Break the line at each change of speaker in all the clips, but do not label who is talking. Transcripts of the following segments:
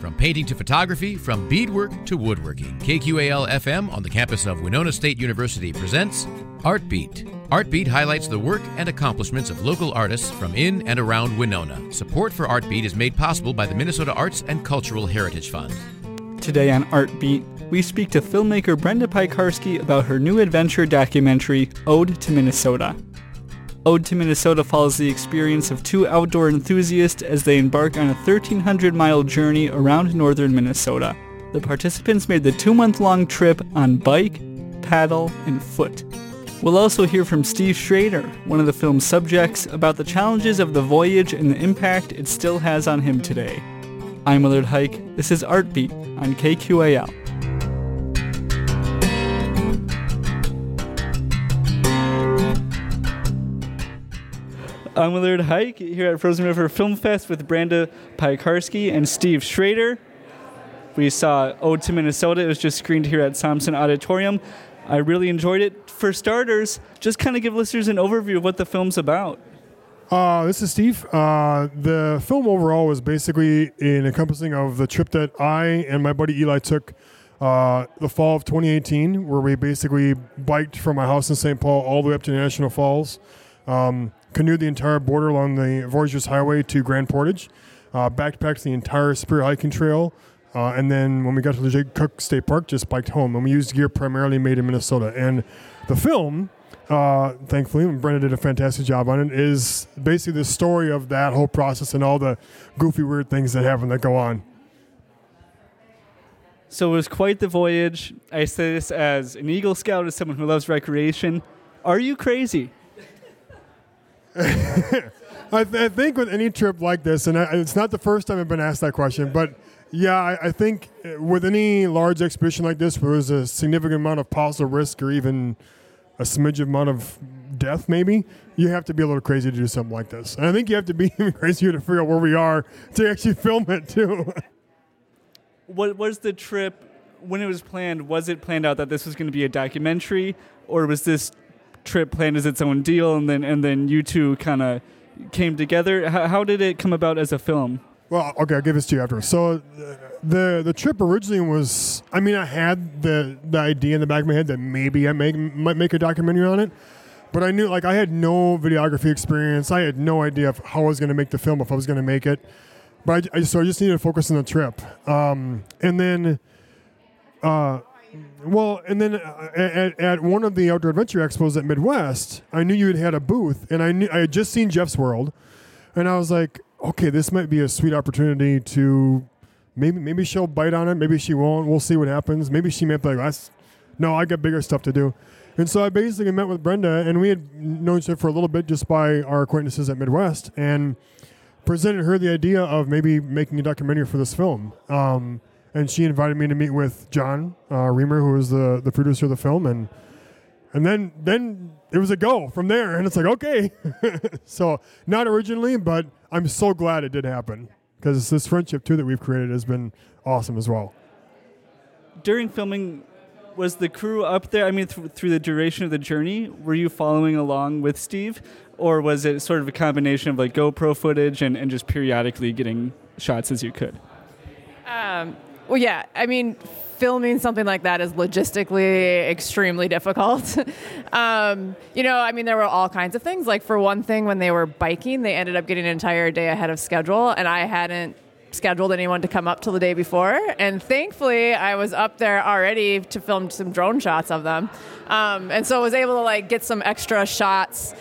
From painting to photography, from beadwork to woodworking, KQAL FM on the campus of Winona State University presents Art Beat. Art Beat highlights the work and accomplishments of local artists from in and around Winona. Support for Art Beat is made possible by the Minnesota Arts and Cultural Heritage Fund.
Today on Art Beat, we speak to filmmaker Brenda Piekarski about her new adventure documentary, Ode to Minnesota. Ode to Minnesota follows the experience of two outdoor enthusiasts as they embark on a 1,300 mile journey around northern Minnesota. The participants made the two month long trip on bike, paddle, and foot. We'll also hear from Steve Schrader, one of the film's subjects, about the challenges of the voyage and the impact it still has on him today. I'm Willard Hike. This is Art Beat on KQAL. I'm Willard Hike here at Frozen River Film Fest with Brenda Piekarski and Steve Schrader. We saw Ode to Minnesota. It was just screened here at Thompson Auditorium. I really enjoyed it. For starters, just kind of give listeners an overview of what the film's about.
Uh, this is Steve. Uh, the film overall was basically an encompassing of the trip that I and my buddy Eli took uh, the fall of 2018, where we basically biked from my house in St. Paul all the way up to National Falls. Um, canoed the entire border along the Voyageurs Highway to Grand Portage, uh, backpacked the entire Superior Hiking Trail, uh, and then when we got to the Jay Cooke State Park, just biked home. And we used gear primarily made in Minnesota. And the film, uh, thankfully, and Brenda did a fantastic job on it, is basically the story of that whole process and all the goofy, weird things that happen that go on.
So it was quite the voyage. I say this as an Eagle Scout, as someone who loves recreation. Are you crazy?
I, th- I, think with any trip like this, and I, it's not the first time I've been asked that question, but yeah, I, I, think uh, with any large expedition like this, where there's a significant amount of possible risk or even a smidge amount of death, maybe you have to be a little crazy to do something like this. And I think you have to be even crazier to figure out where we are to actually film it too.
what was the trip when it was planned? Was it planned out that this was going to be a documentary, or was this trip planned as its own deal, and then and then you two kind of came together. How, how, did it come about as a film?
Well, okay, I'll give this to you after. So, the the trip originally was. I mean, I had the the idea in the back of my head that maybe I make, might make a documentary on it, but I knew like I had no videography experience. I had no idea of how I was going to make the film if I was going to make it. But I, I, so I just needed to focus on the trip, um, and then. Uh, well, and then uh, at, at, one of the outdoor adventure expos at Midwest, I knew you had had a booth, and I knew I had just seen Jeff's World, and I was like, okay, this might be a sweet opportunity to maybe maybe she'll bite on it, maybe she won't. We'll see what happens. Maybe she might be like, no, I got bigger stuff to do. And so I basically met with Brenda, and we had known each other for a little bit just by our acquaintances at Midwest, and presented her the idea of maybe making a documentary for this film. Um, and she invited me to meet with John uh, Reamer, who was the the producer of the film, and and then then it was a go from there, and it's like okay, so not originally, but I'm so glad it did happen because this friendship too that we've created has been awesome as well.
During filming, was the crew up there? I mean, th- through the duration of the journey, were you following along with Steve, or was it sort of a combination of like GoPro footage and, and just periodically getting shots as you could?
Um, well, yeah. I mean, filming something like that is logistically extremely difficult. um, you know, I mean, there were all kinds of things. Like, for one thing, when they were biking, they ended up getting an entire day ahead of schedule, and I hadn't scheduled anyone to come up till the day before. And thankfully, I was up there already to film some drone shots of them. Um, and so I was able to, like, get some extra shots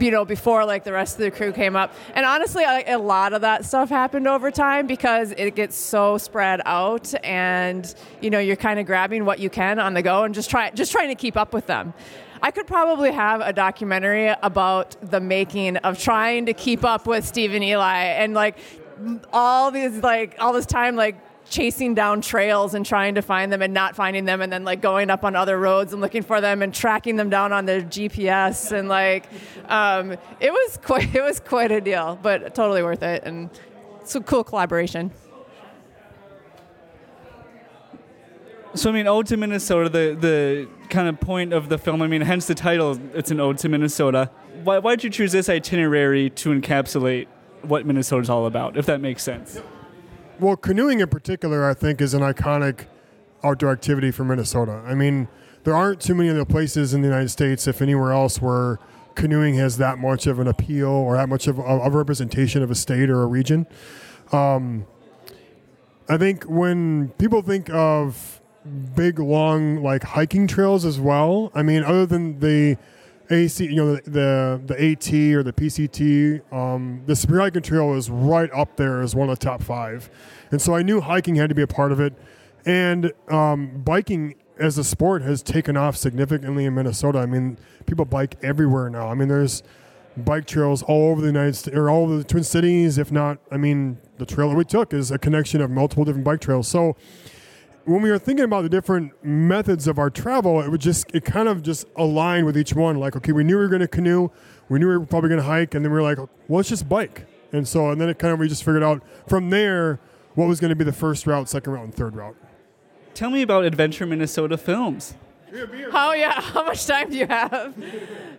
you know, before like the rest of the crew came up. And honestly, like, a lot of that stuff happened over time because it gets so spread out, and you know, you're kind of grabbing what you can on the go and just try just trying to keep up with them. I could probably have a documentary about the making of trying to keep up with Steve and Eli and like all these like all this time like chasing down trails and trying to find them and not finding them and then like going up on other roads and looking for them and tracking them down on their GPS and like um, it was quite it was quite a deal but totally worth it and it's a cool collaboration.
So I mean, ode to Minnesota. The the kind of point of the film. I mean, hence the title. It's an ode to Minnesota. Why why did you choose this itinerary to encapsulate what Minnesota's all about? If that makes sense.
Well, canoeing in particular, I think, is an iconic outdoor activity for Minnesota. I mean, there aren't too many other places in the United States, if anywhere else, where canoeing has that much of an appeal or that much of, of a representation of a state or a region. Um, I think when people think of big, long, like hiking trails as well, I mean, other than the AC, you know, the the, the AT or the PCT, um, the Superior Trail is right up there as one of the top five, and so I knew hiking had to be a part of it, and um, biking as a sport has taken off significantly in Minnesota. I mean, people bike everywhere now. I mean, there's bike trails all over the United States or all over the Twin Cities, if not, I mean, the trail that we took is a connection of multiple different bike trails. So when we were thinking about the different methods of our travel, it would just it kind of just aligned with each one. Like, okay, we knew we were going to canoe, we knew we were probably going to hike, and then we were like, well, let's just bike. And so, and then it kind of we just figured out from there what was going to be the first route, second route, and third route.
Tell me about Adventure Minnesota Films.
Oh yeah, how much time do you have?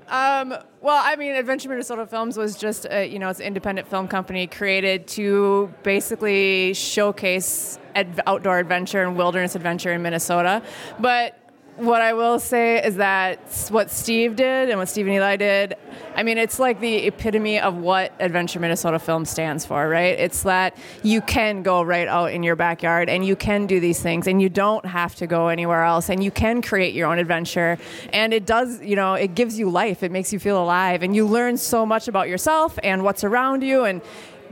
Um, well, I mean, Adventure Minnesota Films was just a, you know it's an independent film company created to basically showcase ad- outdoor adventure and wilderness adventure in Minnesota, but what I will say is that what Steve did and what Steve and Eli did, I mean, it's like the epitome of what Adventure Minnesota Film stands for, right? It's that you can go right out in your backyard and you can do these things and you don't have to go anywhere else and you can create your own adventure. And it does, you know, it gives you life, it makes you feel alive, and you learn so much about yourself and what's around you. And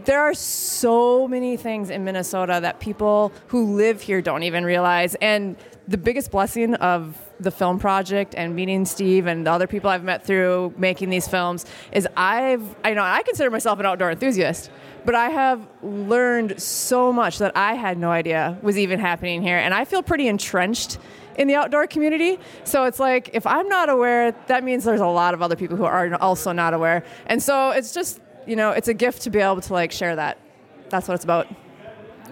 there are so many things in Minnesota that people who live here don't even realize. And the biggest blessing of the film project and meeting Steve and the other people I've met through making these films is I've I know I consider myself an outdoor enthusiast, but I have learned so much that I had no idea was even happening here and I feel pretty entrenched in the outdoor community. So it's like if I'm not aware, that means there's a lot of other people who are also not aware. And so it's just, you know, it's a gift to be able to like share that. That's what it's about.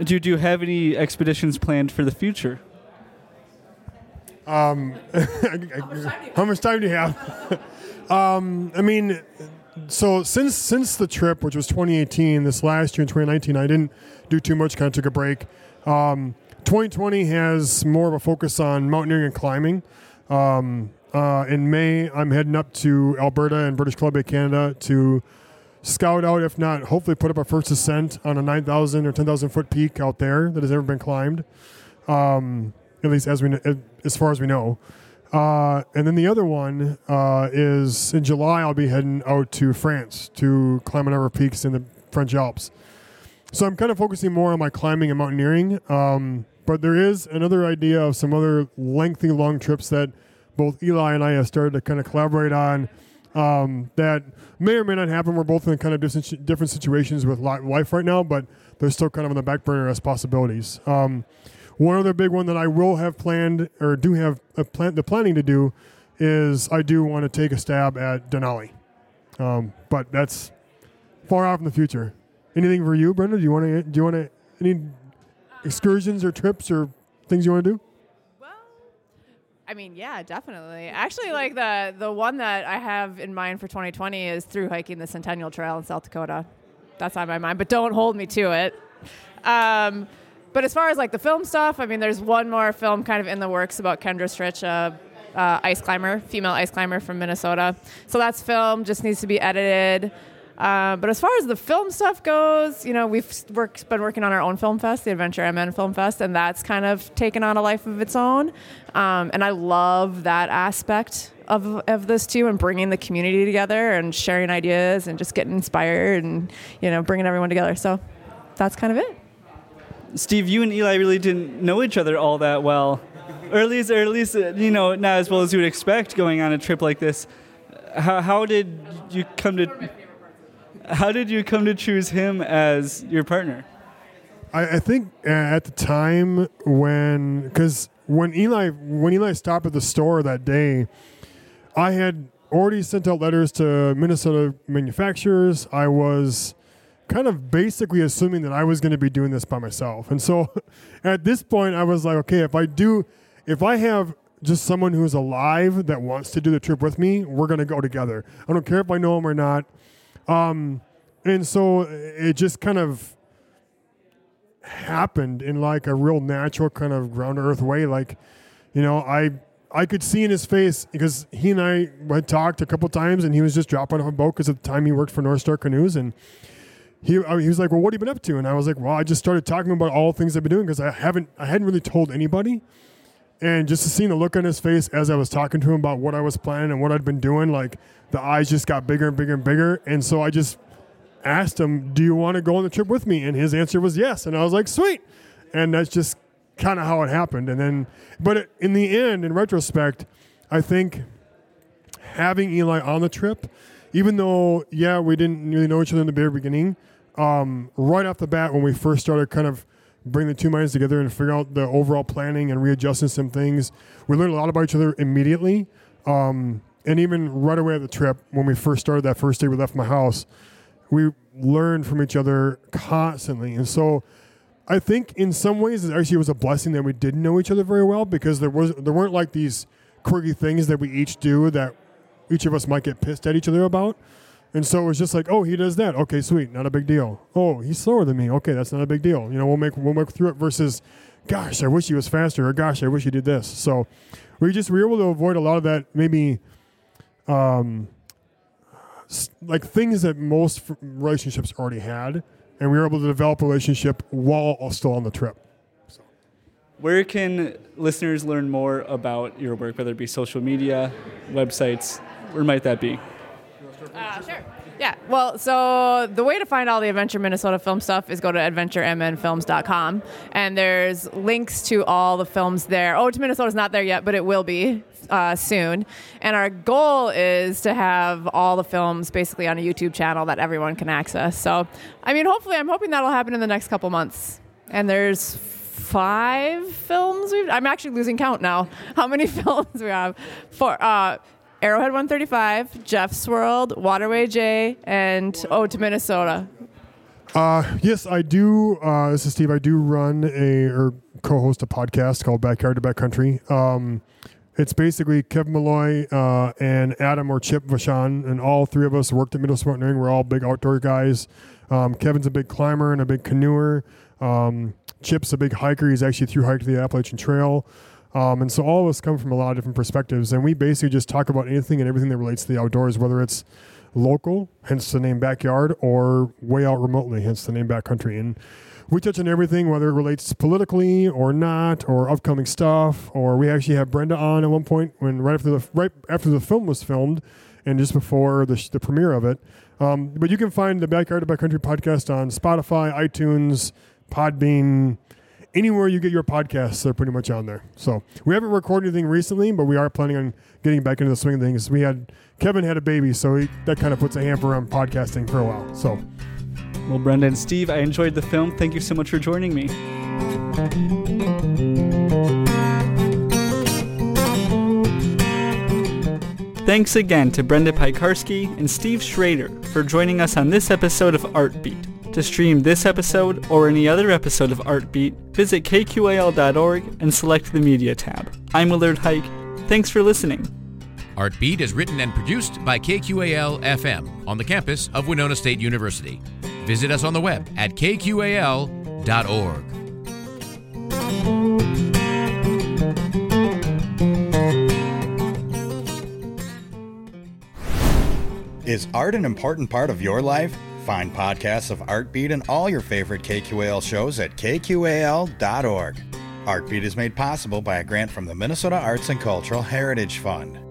Do, do you have any expeditions planned for the future?
Um, how much time do you have? um, I mean, so since since the trip, which was 2018, this last year in 2019, I didn't do too much. Kind of took a break. Um, 2020 has more of a focus on mountaineering and climbing. Um, uh, in May, I'm heading up to Alberta and British Columbia, Canada, to scout out, if not, hopefully put up a first ascent on a 9,000 or 10,000 foot peak out there that has ever been climbed. Um, at least as we as far as we know. Uh, and then the other one uh, is in July. I'll be heading out to France to climb a number of peaks in the French Alps. So I'm kind of focusing more on my climbing and mountaineering. Um, but there is another idea of some other lengthy long trips that both Eli and I have started to kind of collaborate on. Um, that may or may not happen. We're both in kind of different situations with life right now, but they're still kind of on the back burner as possibilities. Um, one other big one that I will have planned or do have plan, the planning to do is I do want to take a stab at Denali, um, but that's far off in the future. Anything for you, Brenda? Do you want to? Do you want to any excursions or trips or things you want to do?
I mean, yeah, definitely. Actually, like the the one that I have in mind for 2020 is through hiking the Centennial Trail in South Dakota. That's on my mind, but don't hold me to it. Um, but as far as like the film stuff, I mean, there's one more film kind of in the works about Kendra Stritch, a uh, ice climber, female ice climber from Minnesota. So that's film, just needs to be edited. Uh, but as far as the film stuff goes, you know, we've been working on our own film fest, the Adventure MN Film Fest, and that's kind of taken on a life of its own. Um, and I love that aspect of, of this too, and bringing the community together and sharing ideas and just getting inspired and, you know, bringing everyone together. So that's kind of it.
Steve, you and Eli really didn't know each other all that well, or at least, you know, not as well as you would expect going on a trip like this. How, how did you come to? How did you come to choose him as your partner?
I, I think uh, at the time when, because when Eli when Eli stopped at the store that day, I had already sent out letters to Minnesota manufacturers. I was kind of basically assuming that I was going to be doing this by myself. And so at this point, I was like, okay, if I do, if I have just someone who's alive that wants to do the trip with me, we're going to go together. I don't care if I know him or not. Um, and so it just kind of, happened in like a real natural kind of ground earth way. Like, you know, I I could see in his face because he and I had talked a couple times, and he was just dropping off a boat because at the time he worked for North Star Canoes, and he I mean, he was like, "Well, what have you been up to?" And I was like, "Well, I just started talking about all things I've been doing because I haven't I hadn't really told anybody." And just to see the look on his face as I was talking to him about what I was planning and what I'd been doing, like the eyes just got bigger and bigger and bigger. And so I just asked him, "Do you want to go on the trip with me?" And his answer was yes. And I was like, "Sweet." And that's just kind of how it happened. And then, but in the end, in retrospect, I think having Eli on the trip, even though yeah, we didn't really know each other in the very beginning, um, right off the bat when we first started, kind of bring the two minds together and figure out the overall planning and readjusting some things. We learned a lot about each other immediately. Um, and even right away at the trip, when we first started that first day we left my house, we learned from each other constantly. And so I think in some ways it actually was a blessing that we didn't know each other very well because there was there weren't like these quirky things that we each do that each of us might get pissed at each other about. And so it was just like, oh, he does that. Okay, sweet, not a big deal. Oh, he's slower than me. Okay, that's not a big deal. You know, we'll make we'll make through it. Versus, gosh, I wish he was faster, or gosh, I wish he did this. So we just we were able to avoid a lot of that maybe, um, like things that most relationships already had, and we were able to develop a relationship while still on the trip. So.
Where can listeners learn more about your work, whether it be social media, websites? Where might that be?
Uh, sure. Yeah. Well, so the way to find all the Adventure Minnesota film stuff is go to adventuremnfilms.com. And there's links to all the films there. Oh, to Minnesota's not there yet, but it will be uh, soon. And our goal is to have all the films basically on a YouTube channel that everyone can access. So, I mean, hopefully, I'm hoping that'll happen in the next couple months. And there's five films we've I'm actually losing count now. How many films we have? Four uh Arrowhead 135, Jeff's World, Waterway J, and Ode to Minnesota.
Uh, yes, I do. Uh, this is Steve. I do run a or co-host a podcast called Backyard to Backcountry. Um, it's basically Kevin Malloy uh, and Adam or Chip Vachon, and all three of us worked at Midwest Mountaineering. We're all big outdoor guys. Um, Kevin's a big climber and a big canoeer. Um, Chip's a big hiker. He's actually through hiked the Appalachian Trail. Um, and so all of us come from a lot of different perspectives, and we basically just talk about anything and everything that relates to the outdoors, whether it's local, hence the name backyard, or way out remotely, hence the name backcountry. And we touch on everything, whether it relates politically or not, or upcoming stuff. Or we actually have Brenda on at one point when right after the right after the film was filmed, and just before the, the premiere of it. Um, but you can find the Backyard to Backcountry podcast on Spotify, iTunes, Podbean, anywhere you get your podcasts, they're pretty much on there. So we haven't recorded anything recently, but we are planning on getting back into the swing of things. We had Kevin had a baby, so he, that kind of puts a hamper on podcasting for a while. So
Well, Brenda and Steve, I enjoyed the film. Thank you so much for joining me. Thanks again to Brenda Piekarski and Steve Schrader for joining us on this episode of Artbeat. To stream this episode or any other episode of Artbeat, visit kqal.org and select the Media tab. I'm Willard Hike. Thanks for listening.
Artbeat is written and produced by KQAL FM on the campus of Winona State University. Visit us on the web at kqal.org.
Is art an important part of your life? Find podcasts of Artbeat and all your favorite KQAL shows at kqal.org. Artbeat is made possible by a grant from the Minnesota Arts and Cultural Heritage Fund.